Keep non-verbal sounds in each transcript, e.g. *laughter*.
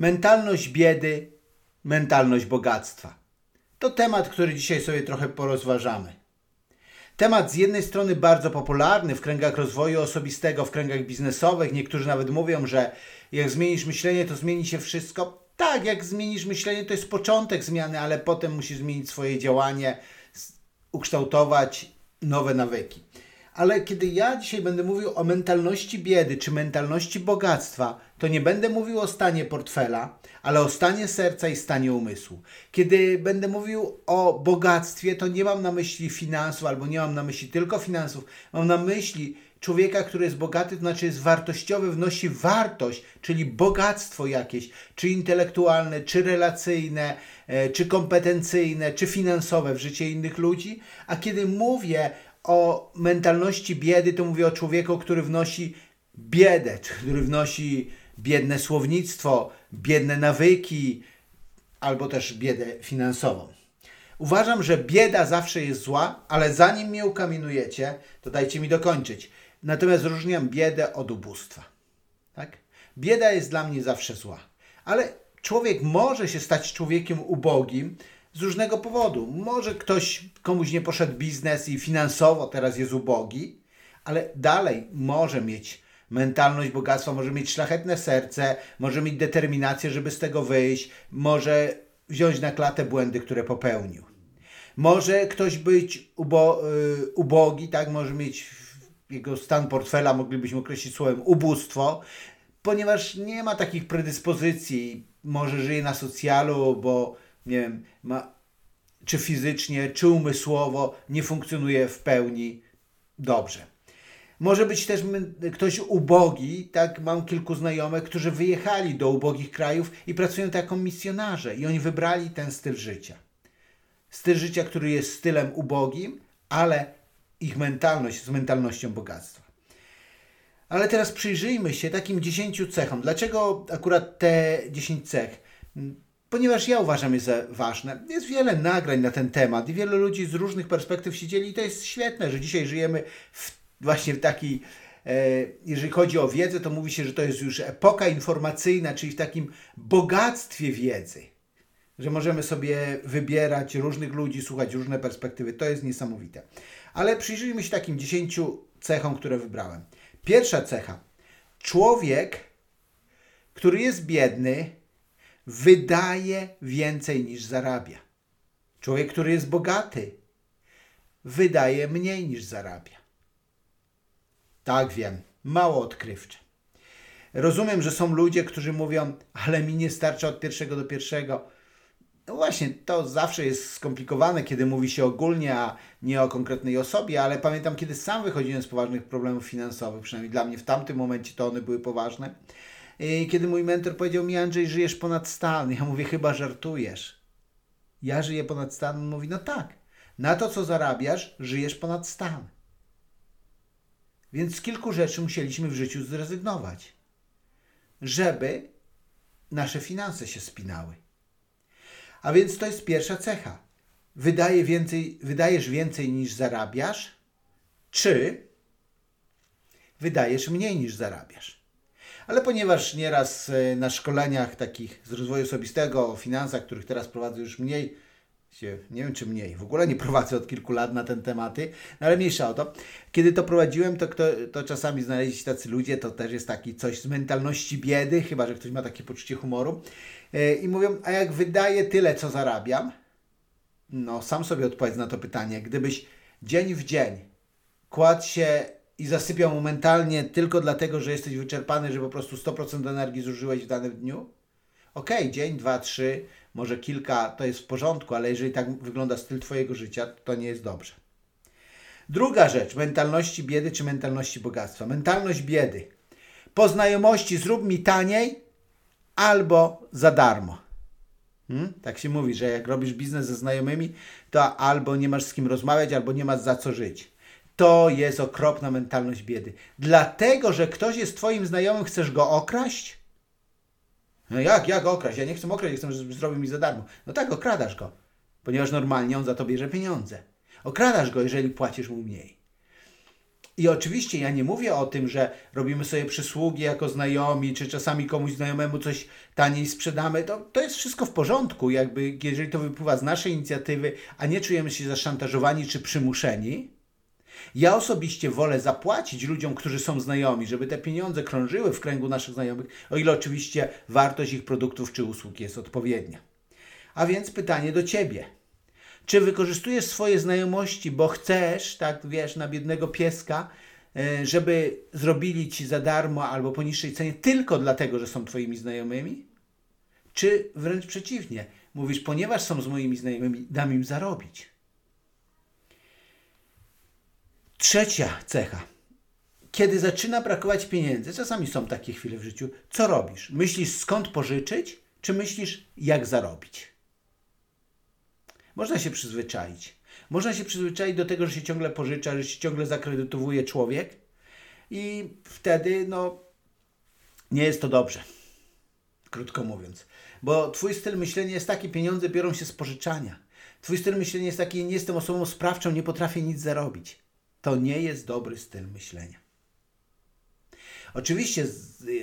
Mentalność biedy, mentalność bogactwa. To temat, który dzisiaj sobie trochę porozważamy. Temat z jednej strony bardzo popularny w kręgach rozwoju osobistego, w kręgach biznesowych. Niektórzy nawet mówią, że jak zmienisz myślenie, to zmieni się wszystko. Tak, jak zmienisz myślenie, to jest początek zmiany, ale potem musisz zmienić swoje działanie, ukształtować nowe nawyki. Ale kiedy ja dzisiaj będę mówił o mentalności biedy czy mentalności bogactwa, to nie będę mówił o stanie portfela, ale o stanie serca i stanie umysłu. Kiedy będę mówił o bogactwie, to nie mam na myśli finansów albo nie mam na myśli tylko finansów, mam na myśli człowieka, który jest bogaty, to znaczy jest wartościowy, wnosi wartość, czyli bogactwo jakieś, czy intelektualne, czy relacyjne, e, czy kompetencyjne, czy finansowe w życie innych ludzi. A kiedy mówię o mentalności biedy, to mówię o człowieku, który wnosi biedę, *laughs* który wnosi biedne słownictwo, biedne nawyki, albo też biedę finansową. Uważam, że bieda zawsze jest zła, ale zanim mnie ukamienujecie, to dajcie mi dokończyć. Natomiast różniam biedę od ubóstwa. Tak? Bieda jest dla mnie zawsze zła, ale człowiek może się stać człowiekiem ubogim z różnego powodu. Może ktoś, komuś nie poszedł biznes i finansowo teraz jest ubogi, ale dalej może mieć mentalność bogactwa, może mieć szlachetne serce, może mieć determinację, żeby z tego wyjść, może wziąć na klatę błędy, które popełnił. Może ktoś być ubo, y, ubogi, tak, może mieć jego stan portfela, moglibyśmy określić słowem ubóstwo, ponieważ nie ma takich predyspozycji, może żyje na socjalu, bo nie wiem, ma, czy fizycznie, czy umysłowo nie funkcjonuje w pełni dobrze. Może być też ktoś ubogi, tak? Mam kilku znajomych, którzy wyjechali do ubogich krajów i pracują jako misjonarze i oni wybrali ten styl życia. Styl życia, który jest stylem ubogim, ale ich mentalność jest mentalnością bogactwa. Ale teraz przyjrzyjmy się takim dziesięciu cechom. Dlaczego akurat te dziesięć cech? Ponieważ ja uważam je za ważne. Jest wiele nagrań na ten temat i wielu ludzi z różnych perspektyw siedzieli i to jest świetne, że dzisiaj żyjemy w właśnie w takiej, jeżeli chodzi o wiedzę, to mówi się, że to jest już epoka informacyjna, czyli w takim bogactwie wiedzy, że możemy sobie wybierać różnych ludzi, słuchać różne perspektywy. To jest niesamowite. Ale przyjrzyjmy się takim dziesięciu cechom, które wybrałem. Pierwsza cecha. Człowiek, który jest biedny, wydaje więcej niż zarabia. Człowiek, który jest bogaty, wydaje mniej niż zarabia. Tak wiem, mało odkrywcze. Rozumiem, że są ludzie, którzy mówią, ale mi nie starcza od pierwszego do pierwszego. No właśnie, to zawsze jest skomplikowane, kiedy mówi się ogólnie, a nie o konkretnej osobie, ale pamiętam, kiedy sam wychodziłem z poważnych problemów finansowych, przynajmniej dla mnie w tamtym momencie to one były poważne. I kiedy mój mentor powiedział mi, Andrzej, żyjesz ponad stan. Ja mówię, chyba żartujesz. Ja żyję ponad stan. On mówi, no tak. Na to, co zarabiasz, żyjesz ponad stan. Więc z kilku rzeczy musieliśmy w życiu zrezygnować, żeby nasze finanse się spinały. A więc to jest pierwsza cecha. Wydaje więcej, wydajesz więcej niż zarabiasz, czy wydajesz mniej niż zarabiasz. Ale ponieważ nieraz e, na szkoleniach takich z rozwoju osobistego o finansach, których teraz prowadzę już mniej, nie wiem czy mniej, w ogóle nie prowadzę od kilku lat na ten tematy, no ale mniejsza o to. Kiedy to prowadziłem, to, kto, to czasami znaleźli się tacy ludzie, to też jest taki coś z mentalności biedy, chyba że ktoś ma takie poczucie humoru. E, I mówią, a jak wydaję tyle, co zarabiam, no sam sobie odpowiedz na to pytanie. Gdybyś dzień w dzień kładł się i zasypiał momentalnie tylko dlatego, że jesteś wyczerpany, że po prostu 100% energii zużyłeś w danym dniu, okej, okay, dzień, dwa, trzy, może kilka, to jest w porządku, ale jeżeli tak wygląda styl Twojego życia, to nie jest dobrze. Druga rzecz, mentalności biedy czy mentalności bogactwa. Mentalność biedy. Po znajomości zrób mi taniej albo za darmo. Hmm? Tak się mówi, że jak robisz biznes ze znajomymi, to albo nie masz z kim rozmawiać, albo nie masz za co żyć. To jest okropna mentalność biedy. Dlatego, że ktoś jest Twoim znajomym, chcesz go okraść? No jak, jak okraść? Ja nie chcę okraść, chcę, żeby zrobił mi za darmo. No tak, okradasz go, ponieważ normalnie on za to bierze pieniądze. Okradasz go, jeżeli płacisz mu mniej. I oczywiście ja nie mówię o tym, że robimy sobie przysługi jako znajomi, czy czasami komuś znajomemu coś taniej sprzedamy. To, to jest wszystko w porządku, jakby jeżeli to wypływa z naszej inicjatywy, a nie czujemy się zaszantażowani czy przymuszeni. Ja osobiście wolę zapłacić ludziom, którzy są znajomi, żeby te pieniądze krążyły w kręgu naszych znajomych, o ile oczywiście wartość ich produktów czy usług jest odpowiednia. A więc pytanie do ciebie. Czy wykorzystujesz swoje znajomości, bo chcesz, tak wiesz, na biednego pieska, e, żeby zrobili ci za darmo albo po niższej cenie tylko dlatego, że są twoimi znajomymi? Czy wręcz przeciwnie, mówisz, ponieważ są z moimi znajomymi, dam im zarobić? Trzecia cecha. Kiedy zaczyna brakować pieniędzy, czasami są takie chwile w życiu, co robisz? Myślisz skąd pożyczyć, czy myślisz jak zarobić? Można się przyzwyczaić. Można się przyzwyczaić do tego, że się ciągle pożycza, że się ciągle zakredytowuje człowiek i wtedy no nie jest to dobrze. Krótko mówiąc. Bo twój styl myślenia jest taki, pieniądze biorą się z pożyczania. Twój styl myślenia jest taki, nie jestem osobą sprawczą, nie potrafię nic zarobić. To nie jest dobry styl myślenia. Oczywiście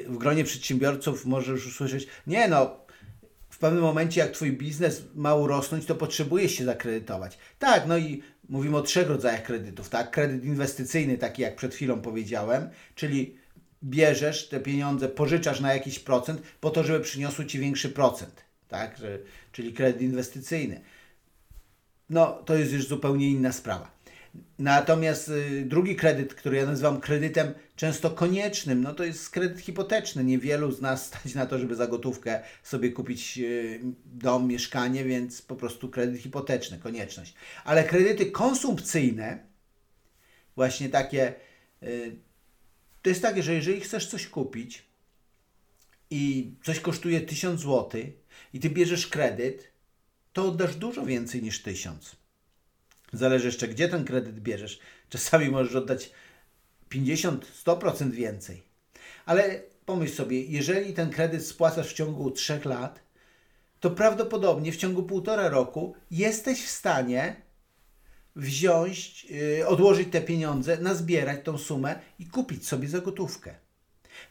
w gronie przedsiębiorców możesz usłyszeć, nie no, w pewnym momencie, jak Twój biznes ma urosnąć, to potrzebujesz się zakredytować. Tak, no i mówimy o trzech rodzajach kredytów, tak? Kredyt inwestycyjny, taki jak przed chwilą powiedziałem, czyli bierzesz te pieniądze, pożyczasz na jakiś procent po to, żeby przyniosły Ci większy procent, tak? Czyli kredyt inwestycyjny. No, to jest już zupełnie inna sprawa. Natomiast y, drugi kredyt, który ja nazywam kredytem często koniecznym, no to jest kredyt hipoteczny. Niewielu z nas *laughs* stać na to, żeby za gotówkę sobie kupić y, dom, mieszkanie, więc po prostu kredyt hipoteczny, konieczność. Ale kredyty konsumpcyjne, właśnie takie, y, to jest takie, że jeżeli chcesz coś kupić i coś kosztuje 1000 zł i ty bierzesz kredyt, to oddasz dużo więcej niż 1000 Zależy jeszcze, gdzie ten kredyt bierzesz. Czasami *laughs* możesz oddać 50-100% więcej. Ale pomyśl sobie, jeżeli ten kredyt spłacasz w ciągu 3 lat, to prawdopodobnie w ciągu półtora roku jesteś w stanie wziąć, yy, odłożyć te pieniądze, nazbierać tą sumę i kupić sobie za gotówkę.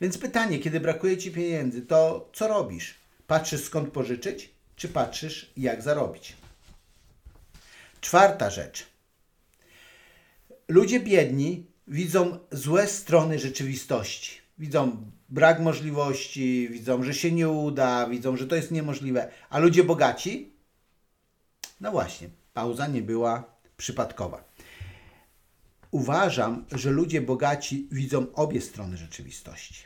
Więc pytanie, kiedy brakuje Ci pieniędzy, to co robisz? Patrzysz skąd pożyczyć, czy patrzysz jak zarobić? Czwarta rzecz. Ludzie biedni widzą złe strony rzeczywistości. Widzą brak możliwości, widzą, że się nie uda, widzą, że to jest niemożliwe. A ludzie bogaci? No właśnie, pauza nie była przypadkowa. Uważam, że ludzie bogaci widzą obie strony rzeczywistości.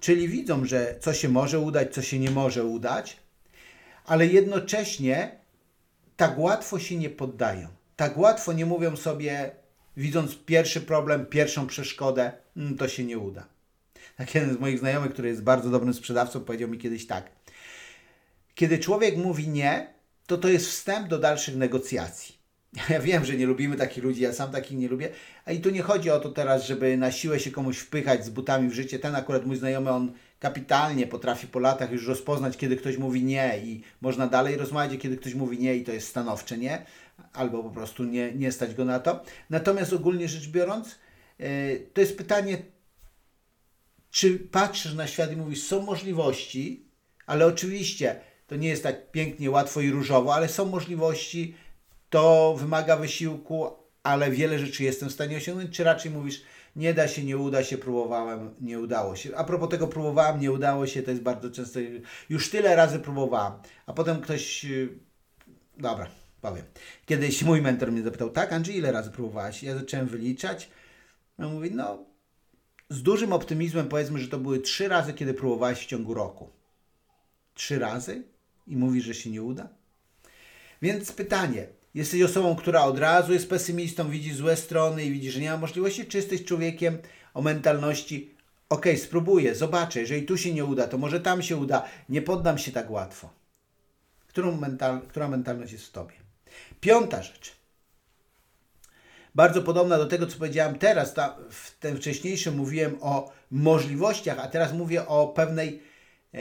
Czyli widzą, że co się może udać, co się nie może udać, ale jednocześnie tak łatwo się nie poddają. Tak łatwo nie mówią sobie, widząc pierwszy problem, pierwszą przeszkodę, mm, to się nie uda. Tak jeden z moich znajomych, który jest bardzo dobrym sprzedawcą, powiedział mi kiedyś tak. Kiedy człowiek mówi nie, to to jest wstęp do dalszych negocjacji. *laughs* Ja wiem, że nie lubimy takich ludzi, ja sam takich nie lubię. A i tu nie chodzi o to teraz, żeby na siłę się komuś wpychać z butami w życie. Ten akurat mój znajomy, on kapitalnie potrafi po latach już rozpoznać, kiedy ktoś mówi nie i można dalej rozmawiać, kiedy ktoś mówi nie i to jest stanowcze nie, albo po prostu nie, nie stać go na to. Natomiast ogólnie rzecz biorąc, yy, to jest pytanie, czy patrzysz na świat i mówisz, są możliwości, ale oczywiście to nie jest tak pięknie, łatwo i różowo, ale są możliwości, to wymaga wysiłku, ale wiele rzeczy jestem w stanie osiągnąć, czy raczej mówisz, nie da się, nie uda się, próbowałem, nie udało się. A propos tego próbowałem, nie udało się, to jest bardzo często, już tyle razy próbowałem, a potem ktoś, y, dobra, powiem. Kiedyś mój mentor mnie zapytał, tak Andrzej, ile razy próbowałaś? Ja zacząłem wyliczać, on mówi, no z dużym optymizmem powiedzmy, że to były trzy razy, kiedy próbowałeś w ciągu roku. Trzy razy? I mówisz, że się nie uda? Więc pytanie, Jesteś osobą, która od razu jest pesymistą, widzi złe strony i widzi, że nie ma możliwości, czy jesteś człowiekiem o mentalności ok, spróbuję, zobaczę, jeżeli tu się nie uda, to może tam się uda, nie poddam się tak łatwo. Którą mental, która mentalność jest w Tobie? Piąta rzecz. Bardzo podobna do tego, co powiedziałem teraz. Ta, w tym wcześniejszym mówiłem o możliwościach, a teraz mówię o pewnej e,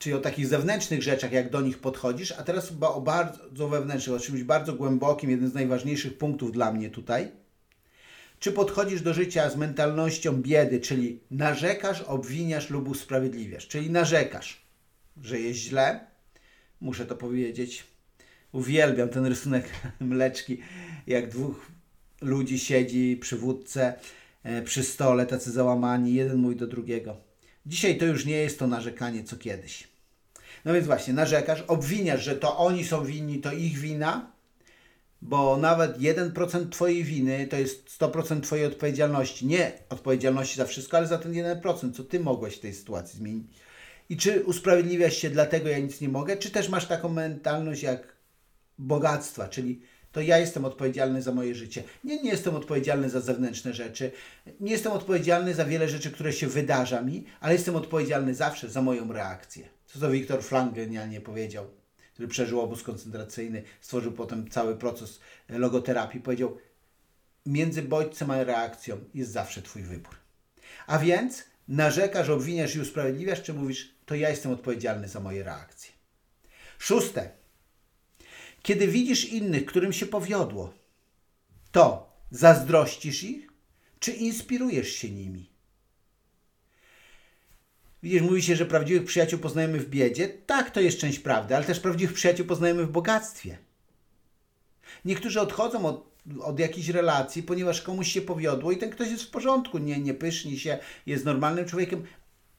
czyli o takich zewnętrznych rzeczach, jak do nich podchodzisz, a teraz chyba o bardzo wewnętrznych, o czymś bardzo głębokim, jeden z najważniejszych punktów dla mnie tutaj. Czy podchodzisz do życia z mentalnością biedy, czyli narzekasz, obwiniasz lub usprawiedliwiasz, czyli narzekasz, że jest źle, muszę to powiedzieć. Uwielbiam ten rysunek *laughs* mleczki, jak dwóch ludzi siedzi przy wódce, e, przy stole, tacy załamani, jeden mówi do drugiego. Dzisiaj to już nie jest to narzekanie, co kiedyś. No więc właśnie, narzekasz, obwiniasz, że to oni są winni, to ich wina, bo nawet 1% Twojej winy to jest 100% Twojej odpowiedzialności. Nie odpowiedzialności za wszystko, ale za ten 1%, co Ty mogłeś w tej sytuacji zmienić. I czy usprawiedliwiasz się dlatego, ja nic nie mogę, czy też masz taką mentalność jak bogactwa, czyli to ja jestem odpowiedzialny za moje życie. Nie, nie jestem odpowiedzialny za zewnętrzne rzeczy, nie jestem odpowiedzialny za wiele rzeczy, które się wydarza mi, ale jestem odpowiedzialny zawsze za moją reakcję. Co to Wiktor Frank genialnie powiedział, który przeżył obóz koncentracyjny, stworzył potem cały proces logoterapii. Powiedział, między bodźcem a reakcją jest zawsze Twój wybór. A więc narzekasz, obwiniasz i usprawiedliwiasz, czy mówisz, to ja jestem odpowiedzialny za moje reakcje. Szóste. Kiedy widzisz innych, którym się powiodło, to zazdrościsz ich, czy inspirujesz się nimi? Widzisz, mówi się, że prawdziwych przyjaciół poznajemy w biedzie. Tak, to jest część prawdy, ale też prawdziwych przyjaciół poznajemy w bogactwie. Niektórzy odchodzą od, od jakiejś relacji, ponieważ komuś się powiodło i ten ktoś jest w porządku, nie, nie pyszni się, jest normalnym człowiekiem,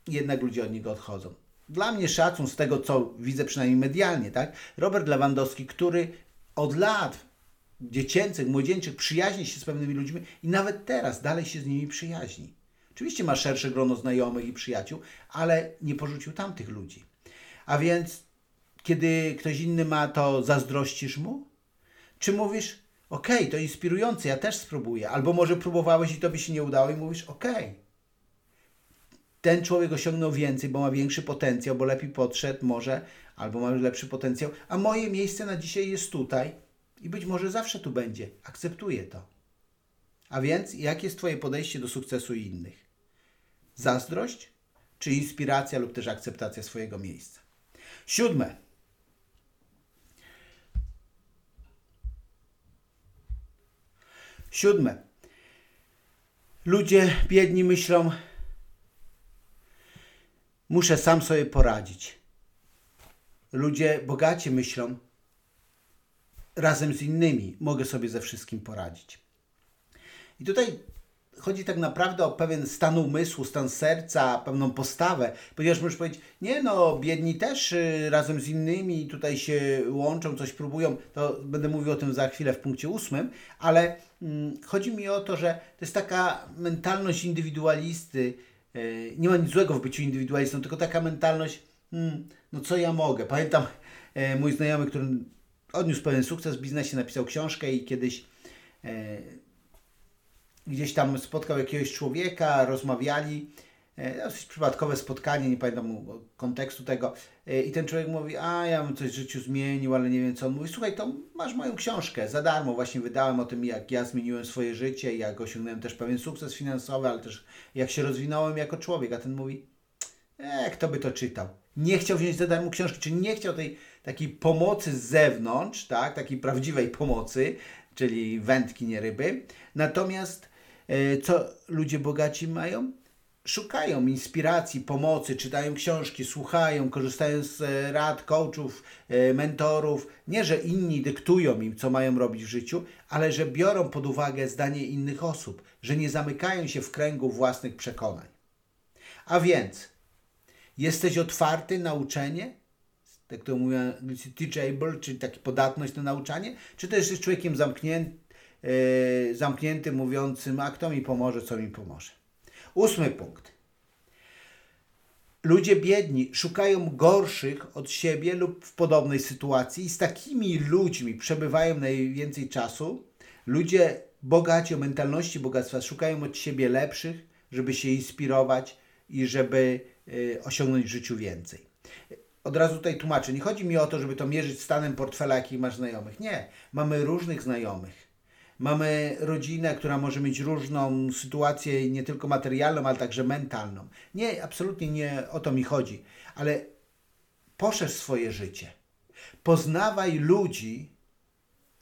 jednak ludzie od niego odchodzą. Dla mnie szacun z tego, co widzę przynajmniej medialnie, tak? Robert Lewandowski, który od lat dziecięcych, młodzieńczych przyjaźni się z pewnymi ludźmi i nawet teraz dalej się z nimi przyjaźni. Oczywiście ma szersze grono znajomych i przyjaciół, ale nie porzucił tamtych ludzi. A więc, kiedy ktoś inny ma, to zazdrościsz mu? Czy mówisz, okej, okay, to inspirujące, ja też spróbuję. Albo może próbowałeś i to by się nie udało i mówisz, okej. Okay. Ten człowiek osiągnął więcej, bo ma większy potencjał, bo lepiej podszedł może, albo ma lepszy potencjał, a moje miejsce na dzisiaj jest tutaj i być może zawsze tu będzie. Akceptuję to. A więc, jakie jest Twoje podejście do sukcesu innych? Zazdrość, czy inspiracja lub też akceptacja swojego miejsca? Siódme. Siódme. Ludzie biedni myślą, muszę sam sobie poradzić. Ludzie bogaci myślą, razem z innymi mogę sobie ze wszystkim poradzić. I tutaj chodzi tak naprawdę o pewien stan umysłu, stan serca, pewną postawę, ponieważ możesz powiedzieć, nie no, biedni też y, razem z innymi tutaj się łączą, coś próbują, to będę mówił o tym za chwilę w punkcie ósmym, ale mm, chodzi mi o to, że to jest taka mentalność indywidualisty, nie ma nic złego w byciu indywidualistą, tylko taka mentalność, hmm, no co ja mogę. Pamiętam e, mój znajomy, który odniósł pewien sukces w biznesie, napisał książkę i kiedyś e, gdzieś tam spotkał jakiegoś człowieka, rozmawiali, e, dosyć przypadkowe spotkanie, nie pamiętam kontekstu tego e, i ten człowiek mówi, a ja bym coś w życiu zmienił, ale nie wiem co. On mówi, słuchaj, to masz moją książkę, za darmo właśnie wydałem o tym, jak ja zmieniłem swoje życie, jak osiągnąłem też pewien sukces finansowy, ale też jak się rozwinąłem jako człowiek, a ten mówi, e, kto by to czytał? Nie chciał wziąć za darmo książki, czyli nie chciał tej takiej pomocy z zewnątrz, tak, takiej prawdziwej pomocy, czyli wędki, nie ryby. Natomiast E, co ludzie bogaci mają? Szukają inspiracji, pomocy, czytają książki, słuchają, korzystają z e, rad coachów, e, mentorów. Nie, że inni dyktują im, co mają robić w życiu, ale że biorą pod uwagę zdanie innych osób, że nie zamykają się w kręgu własnych przekonań. A więc, jesteś otwarty na uczenie? Tak to mówią teachable, czyli taki podatność na nauczanie? Czy też jesteś człowiekiem zamkniętym, yy, zamkniętym, mówiącym, a kto mi pomoże, co mi pomoże. Ósmy punkt. Ludzie biedni szukają gorszych od siebie lub w podobnej sytuacji i z takimi ludźmi przebywają najwięcej czasu. Ludzie bogaci o mentalności bogactwa szukają od siebie lepszych, żeby się inspirować i żeby y, osiągnąć w życiu więcej. Od razu tutaj tłumaczę, nie chodzi mi o to, żeby to mierzyć stanem portfela, jakich masz znajomych. Nie, mamy różnych znajomych Mamy rodzinę, która może mieć różną sytuację, nie tylko materialną, ale także mentalną. Nie, absolutnie nie o to mi chodzi, ale poszerz swoje życie. Poznawaj ludzi,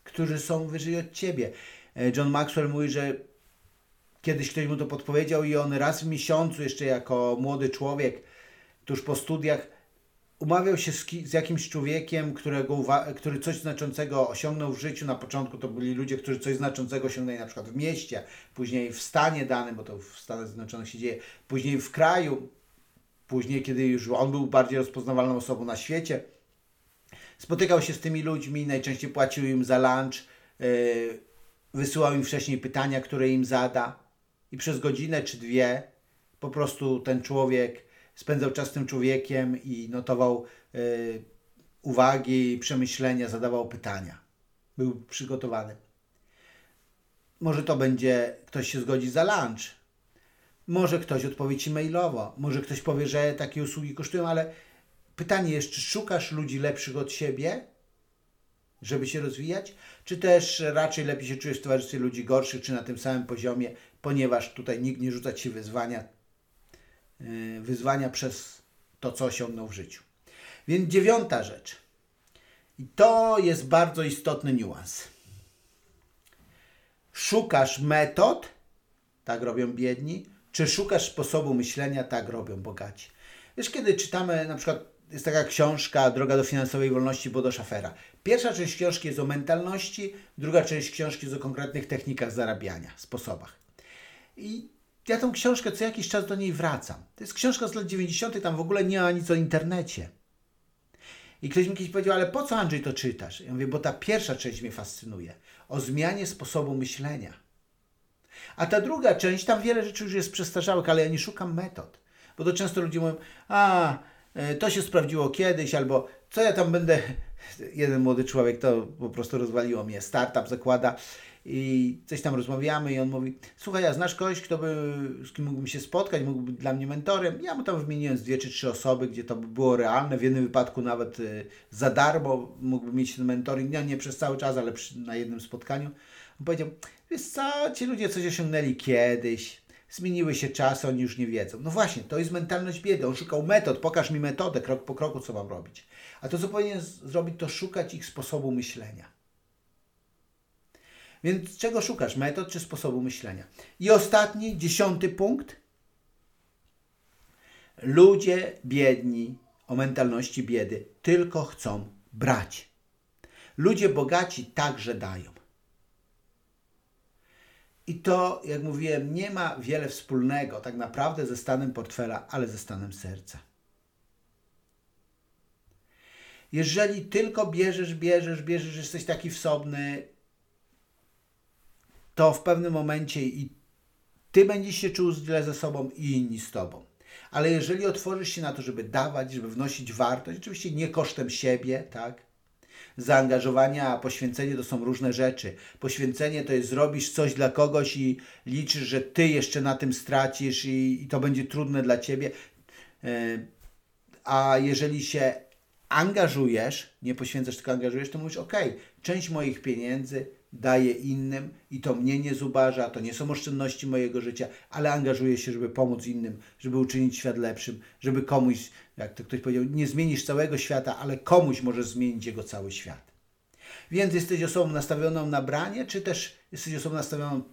którzy są wyżej od ciebie. E, John Maxwell mówi, że Kiedyś ktoś mu to podpowiedział i on raz w miesiącu, jeszcze jako młody człowiek, tuż po studiach, umawiał się z, z jakimś człowiekiem, którego, który coś znaczącego osiągnął w życiu. Na początku to byli ludzie, którzy coś znaczącego osiągnęli na przykład w mieście, później w stanie danym, bo to w Stanach Zjednoczonych się dzieje, później w kraju, później kiedy już on był bardziej rozpoznawalną osobą na świecie. Spotykał się z tymi ludźmi, najczęściej płacił im za lunch, yy, wysyłał im wcześniej pytania, które im zada i przez godzinę czy dwie po prostu ten człowiek spędzał czas z tym człowiekiem i notował y, uwagi, przemyślenia, zadawał pytania. Był przygotowany. Może to będzie, ktoś się zgodzi za lunch. Może ktoś odpowie Ci mailowo. Może ktoś powie, że takie usługi kosztują, ale pytanie jest, czy szukasz ludzi lepszych od siebie, żeby się rozwijać, czy też raczej lepiej się czujesz w towarzystwie ludzi gorszych, czy na tym samym poziomie, ponieważ tutaj nikt nie rzuca Ci wyzwania, wyzwania przez to, co osiągnął w życiu. Więc dziewiąta rzecz. I to jest bardzo istotny niuans. Szukasz metod, tak robią biedni, czy szukasz sposobu myślenia, tak robią bogaci. Wiesz, kiedy czytamy, na przykład jest taka książka Droga do finansowej wolności Bodo Schafera. Pierwsza część książki jest o mentalności, druga część książki jest o konkretnych technikach zarabiania, sposobach. I ja tą książkę co jakiś czas do niej wracam. To jest książka z lat 90., tam w ogóle nie ma nic o internecie. I ktoś mi kiedyś powiedział, ale po co Andrzej to czytasz? Ja mówię, bo ta pierwsza część mnie fascynuje. O zmianie sposobu myślenia. A ta druga część, tam wiele rzeczy już jest przestarzałych, ale ja nie szukam metod. Bo to często ludzie mówią, a e, to się sprawdziło kiedyś, albo co ja tam będę. *laughs* Jeden młody człowiek to po prostu rozwaliło mnie. Startup zakłada i coś tam rozmawiamy i on mówi, słuchaj, ja znasz kogoś, kto by, z kim mógłbym się spotkać, mógłby być dla mnie mentorem. Ja mu tam wymieniłem z dwie czy trzy osoby, gdzie to by było realne, w jednym wypadku nawet y, za darmo mógłby mieć ten mentoring, nie, nie przez cały czas, ale przy, na jednym spotkaniu. On powiedział, wiesz co, ci ludzie coś osiągnęli kiedyś, zmieniły się czasy, oni już nie wiedzą. No właśnie, to jest mentalność biedy. On szukał metod, pokaż mi metodę, krok po kroku, co mam robić. A to, co powinien zrobić, to szukać ich sposobu myślenia. Więc czego szukasz? Metod czy sposobu myślenia? I ostatni, dziesiąty punkt. Ludzie biedni o mentalności biedy tylko chcą brać. Ludzie bogaci także dają. I to, jak mówiłem, nie ma wiele wspólnego tak naprawdę ze stanem portfela, ale ze stanem serca. Jeżeli tylko bierzesz, bierzesz, bierzesz, jesteś taki wsobny, to w pewnym momencie i ty będziesz się czuł źle ze sobą i inni z tobą. Ale jeżeli otworzysz się na to, żeby dawać, żeby wnosić wartość, oczywiście nie kosztem siebie, tak? Zaangażowania, poświęcenie to są różne rzeczy. Poświęcenie to jest zrobisz coś dla kogoś i liczysz, że ty jeszcze na tym stracisz i, i to będzie trudne dla ciebie. E, A jeżeli się angażujesz, nie poświęcasz, tylko angażujesz, to mówisz, ok, część moich pieniędzy daję innym i to mnie nie zubaża, to nie są oszczędności mojego życia, ale angażuję się, żeby pomóc innym, żeby uczynić świat lepszym, żeby komuś, jak to ktoś powiedział, nie zmienisz całego świata, ale komuś możesz zmienić jego cały świat. Więc jesteś osobą nastawioną na branie, czy też jesteś osobą nastawioną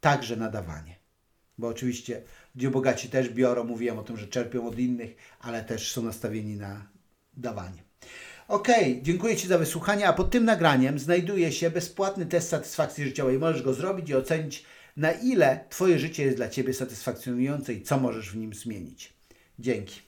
także na dawanie? Bo oczywiście ludzie bogaci też biorą, mówiłem o tym, że czerpią od innych, ale też są nastawieni na dawanie. Ok, dziękuję Ci za wysłuchanie, a pod tym nagraniem znajduje się bezpłatny test satysfakcji życiowej. Możesz go zrobić i ocenić, na ile Twoje życie jest dla Ciebie satysfakcjonujące i co możesz w nim zmienić. Dzięki.